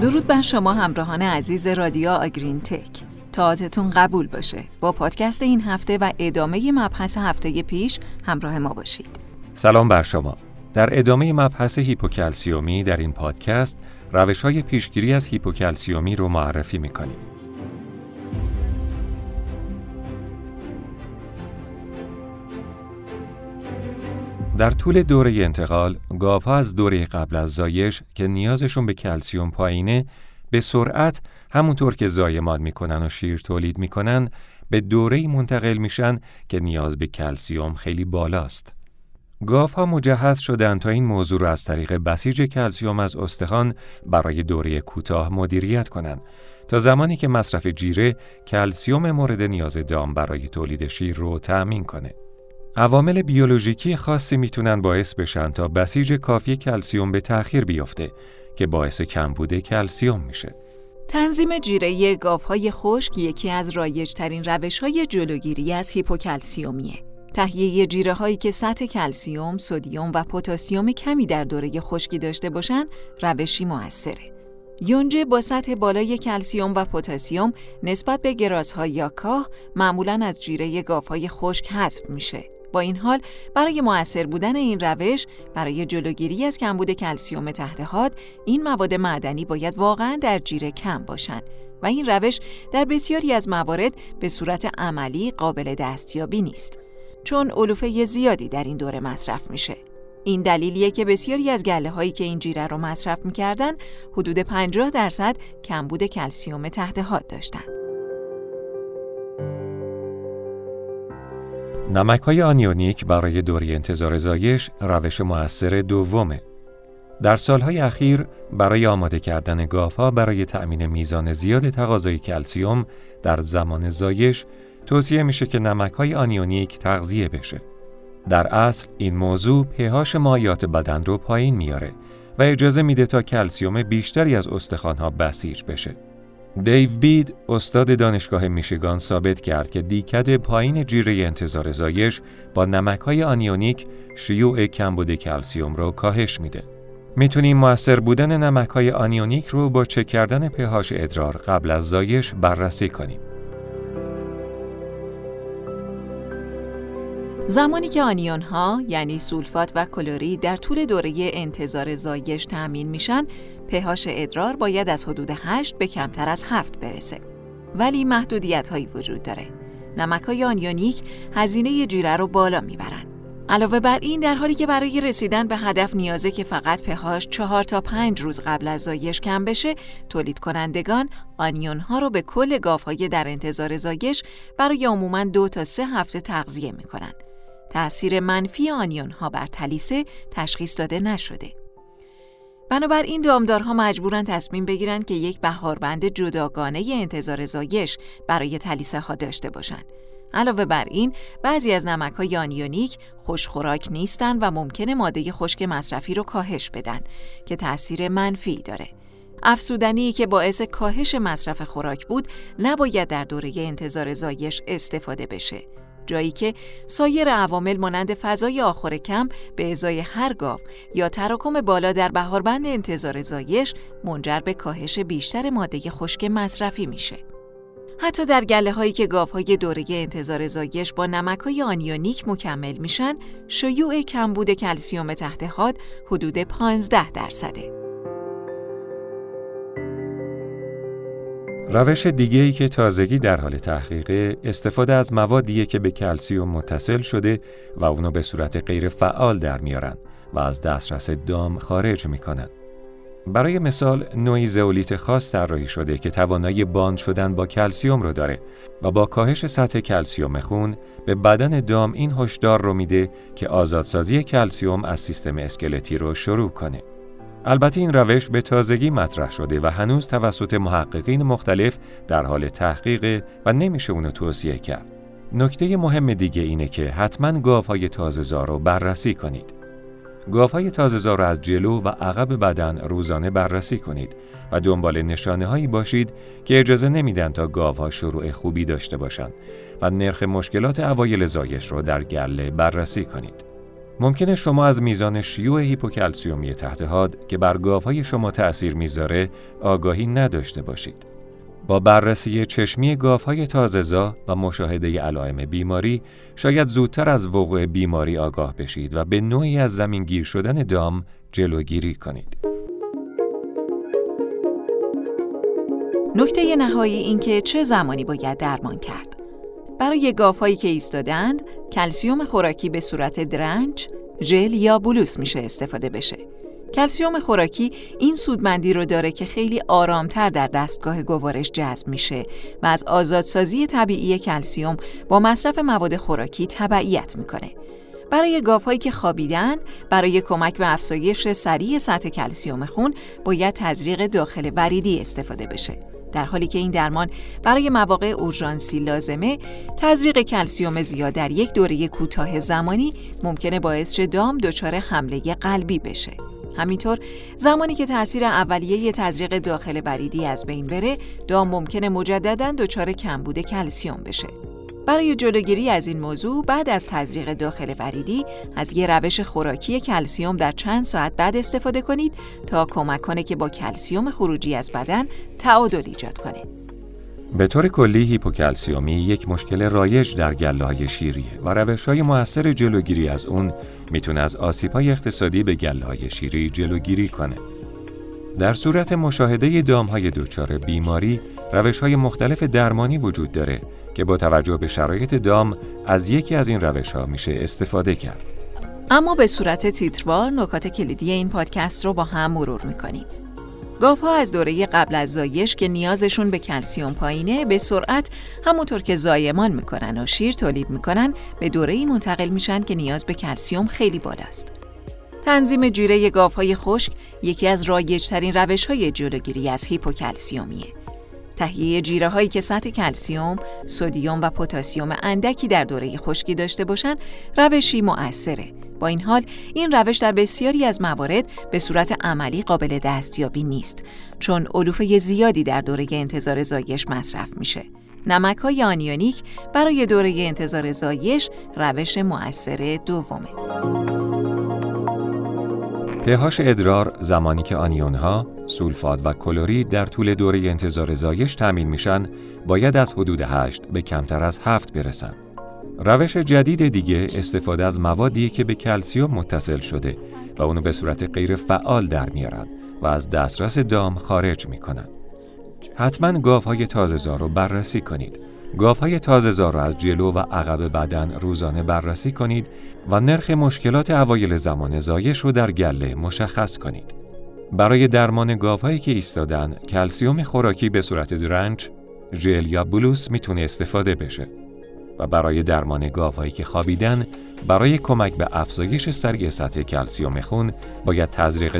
درود بر شما همراهان عزیز رادیو آگرین تک. طاعاتتون قبول باشه. با پادکست این هفته و ادامه مبحث هفته پیش همراه ما باشید. سلام بر شما. در ادامه مبحث هیپوکلسیمی در این پادکست روش های پیشگیری از هیپوکلسیمی رو معرفی می‌کنیم. در طول دوره انتقال، گاوها از دوره قبل از زایش که نیازشون به کلسیم پایینه به سرعت همونطور که زایمان می‌کنن و شیر تولید می‌کنن به دوره منتقل میشن که نیاز به کلسیوم خیلی بالاست. گاوها مجهز شدن تا این موضوع را از طریق بسیج کلسیوم از استخوان برای دوره کوتاه مدیریت کنند تا زمانی که مصرف جیره کلسیوم مورد نیاز دام برای تولید شیر رو تأمین کنه. عوامل بیولوژیکی خاصی می‌تونن باعث بشن تا بسیج کافی کلسیوم به تأخیر بیفته که باعث کمبود کلسیوم میشه. تنظیم جیره گاوهای خشک یکی از رایجترین روش های جلوگیری از هیپوکلسیومیه. تهیه جیره هایی که سطح کلسیوم، سودیوم و پتاسیم کمی در دوره خشکی داشته باشند، روشی موثره. یونجه با سطح بالای کلسیوم و پتاسیم نسبت به گرازها یا کاه معمولا از جیره گاوهای خشک حذف میشه. با این حال برای موثر بودن این روش برای جلوگیری از کمبود کلسیوم تحت حاد این مواد معدنی باید واقعا در جیره کم باشند و این روش در بسیاری از موارد به صورت عملی قابل دستیابی نیست چون علوفه زیادی در این دوره مصرف میشه این دلیلیه که بسیاری از گله هایی که این جیره رو مصرف می‌کردن حدود 50 درصد کمبود کلسیوم تحت حاد داشتند. نمک های آنیونیک برای دوره انتظار زایش روش موثر دومه. در سالهای اخیر برای آماده کردن ها برای تأمین میزان زیاد تقاضای کلسیم در زمان زایش توصیه میشه که نمک های آنیونیک تغذیه بشه. در اصل این موضوع پهاش مایعات بدن رو پایین میاره و اجازه میده تا کلسیم بیشتری از استخوانها بسیج بشه. دیو بید استاد دانشگاه میشیگان ثابت کرد که DCAD پایین جیره انتظار زایش با نمک های آنیونیک شیوع کمبود کلسیم رو کاهش میده. می‌تونیم موثر بودن نمک های آنیونیک رو با چک کردن پهاش ادرار قبل از زایش بررسی کنیم. زمانی که آنیون ها یعنی سولفات و کلرید در طول دوره انتظار زایش تأمین میشن پهاش ادرار باید از حدود 8 به کمتر از 7 برسه. ولی محدودیت هایی وجود داره. نمک های آنیونیک هزینه جیره رو بالا می‌برن. علاوه بر این در حالی که برای رسیدن به هدف نیازه که فقط پهاش چهار تا پنج روز قبل از زایش کم بشه تولید کنندگان آنیون ها رو به کل گاو های در انتظار زایش برای عموما دو تا سه هفته تغذیه می‌کنن. تأثیر منفی آنیون ها بر تلیسه تشخیص داده نشده. بنابراین دامدارها مجبورن تصمیم بگیرن که یک بهاربند جداگانه انتظار زایش برای تلیسه ها داشته باشند. علاوه بر این بعضی از نمک های آنیونیک خوشخوراک نیستن و ممکنه ماده خشک مصرفی رو کاهش بدن که تأثیر منفی داره. افزودنی که باعث کاهش مصرف خوراک بود نباید در دوره انتظار زایش استفاده بشه. جایی که سایر عوامل مانند فضای آخور کم به ازای هر گاو یا تراکم بالا در بهاربند انتظار زایش منجر به کاهش بیشتر ماده خشک مصرفی میشه. حتی در گله هایی که گاو های دوره انتظار زایش با نمک های آنیونیک مکمل میشن، شیوع کمبود کلسیم تحت حاد حدود 15 درصده. روش دیگه ای که تازگی در حال تحقیقه استفاده از موادیه که به کلسیم متصل شده و اونو به صورت غیر فعال در میارن و از دسترس دام خارج می‌کنن. برای مثال نوعی زئولیت خاص طراحی شده که توانایی باند شدن با کلسیوم رو داره و با کاهش سطح کلسیوم خون به بدن دام این هشدار رو میده که آزادسازی کلسیوم از سیستم اسکلتی رو شروع کنه. البته این روش به تازگی مطرح شده و هنوز توسط محققین مختلف در حال تحقیق و نمیشه اونو توصیه کرد. نکته مهم دیگه اینه که حتما گاوهای تازه رو بررسی کنید. گاوهای تازه رو از جلو و عقب بدن روزانه بررسی کنید و دنبال نشانه هایی باشید که اجازه نمیدن تا گاوها شروع خوبی داشته باشند و نرخ مشکلات اوایل زایش رو در گله بررسی کنید. ممکنه شما از میزان شیوع هیپوکلسیومی تحت حاد که بر گاوهای شما تأثیر می‌ذاره آگاهی نداشته باشید. با بررسی چشمی گاوهای تازهزا و مشاهده علائم بیماری شاید زودتر از وقوع بیماری آگاه بشید و به نوعی از زمین گیر شدن دام جلوگیری کنید. نکته نهایی این که چه زمانی باید درمان کرد. برای گاوهایی که ایستادند، کلسیوم خوراکی به صورت درنج، ژل یا بلوس میشه استفاده بشه. کلسیوم خوراکی این سودمندی رو داره که خیلی آرامتر در دستگاه گوارش جذب میشه و از آزادسازی طبیعی کلسیوم با مصرف مواد خوراکی تبعیت می‌کنه. برای گاوهایی که خوابیدند برای کمک به افزایش سریع سطح کلسیوم خون باید تزریق داخل وریدی استفاده بشه در حالی که این درمان برای مواقع اورژانسی لازمه تزریق کلسیوم زیاد در یک دوره کوتاه زمانی ممکنه باعث شه دام دچار حمله قلبی بشه. همینطور زمانی که تاثیر اولیه تزریق داخل بریدی از بین بره دام ممکنه مجددا دچار کمبود کلسیوم بشه. برای جلوگیری از این موضوع بعد از تزریق داخل بریدی از یه روش خوراکی کلسیوم در چند ساعت بعد استفاده کنید تا کمک کنه که با کلسیوم خروجی از بدن تعادل ایجاد کنه. به طور کلی هیپوکلسیومی یک مشکل رایج در گله های شیریه و روش های موثر جلوگیری از اون می‌تونه از آسیب های اقتصادی به گله های شیری جلوگیری کنه. در صورت مشاهده دام های دچار بیماری روش های مختلف درمانی وجود داره که با توجه به شرایط دام از یکی از این روش ها میشه استفاده کرد. اما به صورت تیتروار نکات کلیدی این پادکست رو با هم مرور می‌کنیم. ها از دوره قبل از زایش که نیازشون به کلسیوم پایینه به سرعت همونطور که زایمان می‌کنن و شیر تولید می‌کنن به دوره ای منتقل میشن که نیاز به کلسیوم خیلی بالاست. تنظیم جیره های خشک یکی از رایجترین روش های جلوگیری از هیپوکلسیمیه. تهیه جیره هایی که سطح کلسیم، سدیم و پتاسیم اندکی در دوره خشکی داشته باشن روشی مؤثره. با این حال این روش در بسیاری از موارد به صورت عملی قابل دستیابی نیست چون علوفه زیادی در دوره انتظار زایش مصرف میشه. نمک های آنیونیک برای دوره انتظار زایش روش مؤثر دومه. پهاش ادرار زمانی که آنیون ها، سولفات و کلورید در طول دوره انتظار زایش تامین میشن باید از حدود 8 به کمتر از 7 برسن. روش جدید دیگه استفاده از موادی که به کلسیوم متصل شده و اونو به صورت غیر فعال در میارن و از دسترس دام خارج می‌کنن. حتما گاوهای تازه‌زا رو بررسی کنید. گاوهای تازه‌زا رو از جلو و عقب بدن روزانه بررسی کنید و نرخ مشکلات اوایل زمان زایش رو در گله مشخص کنید. برای درمان گاوهایی که ایستادن، کلسیوم خوراکی به صورت درنج، ژل یا بلوس می‌تونه استفاده بشه. و برای درمان گاوهایی که خوابیدن برای کمک به افزایش سریع سطح کلسیوم خون باید تزریق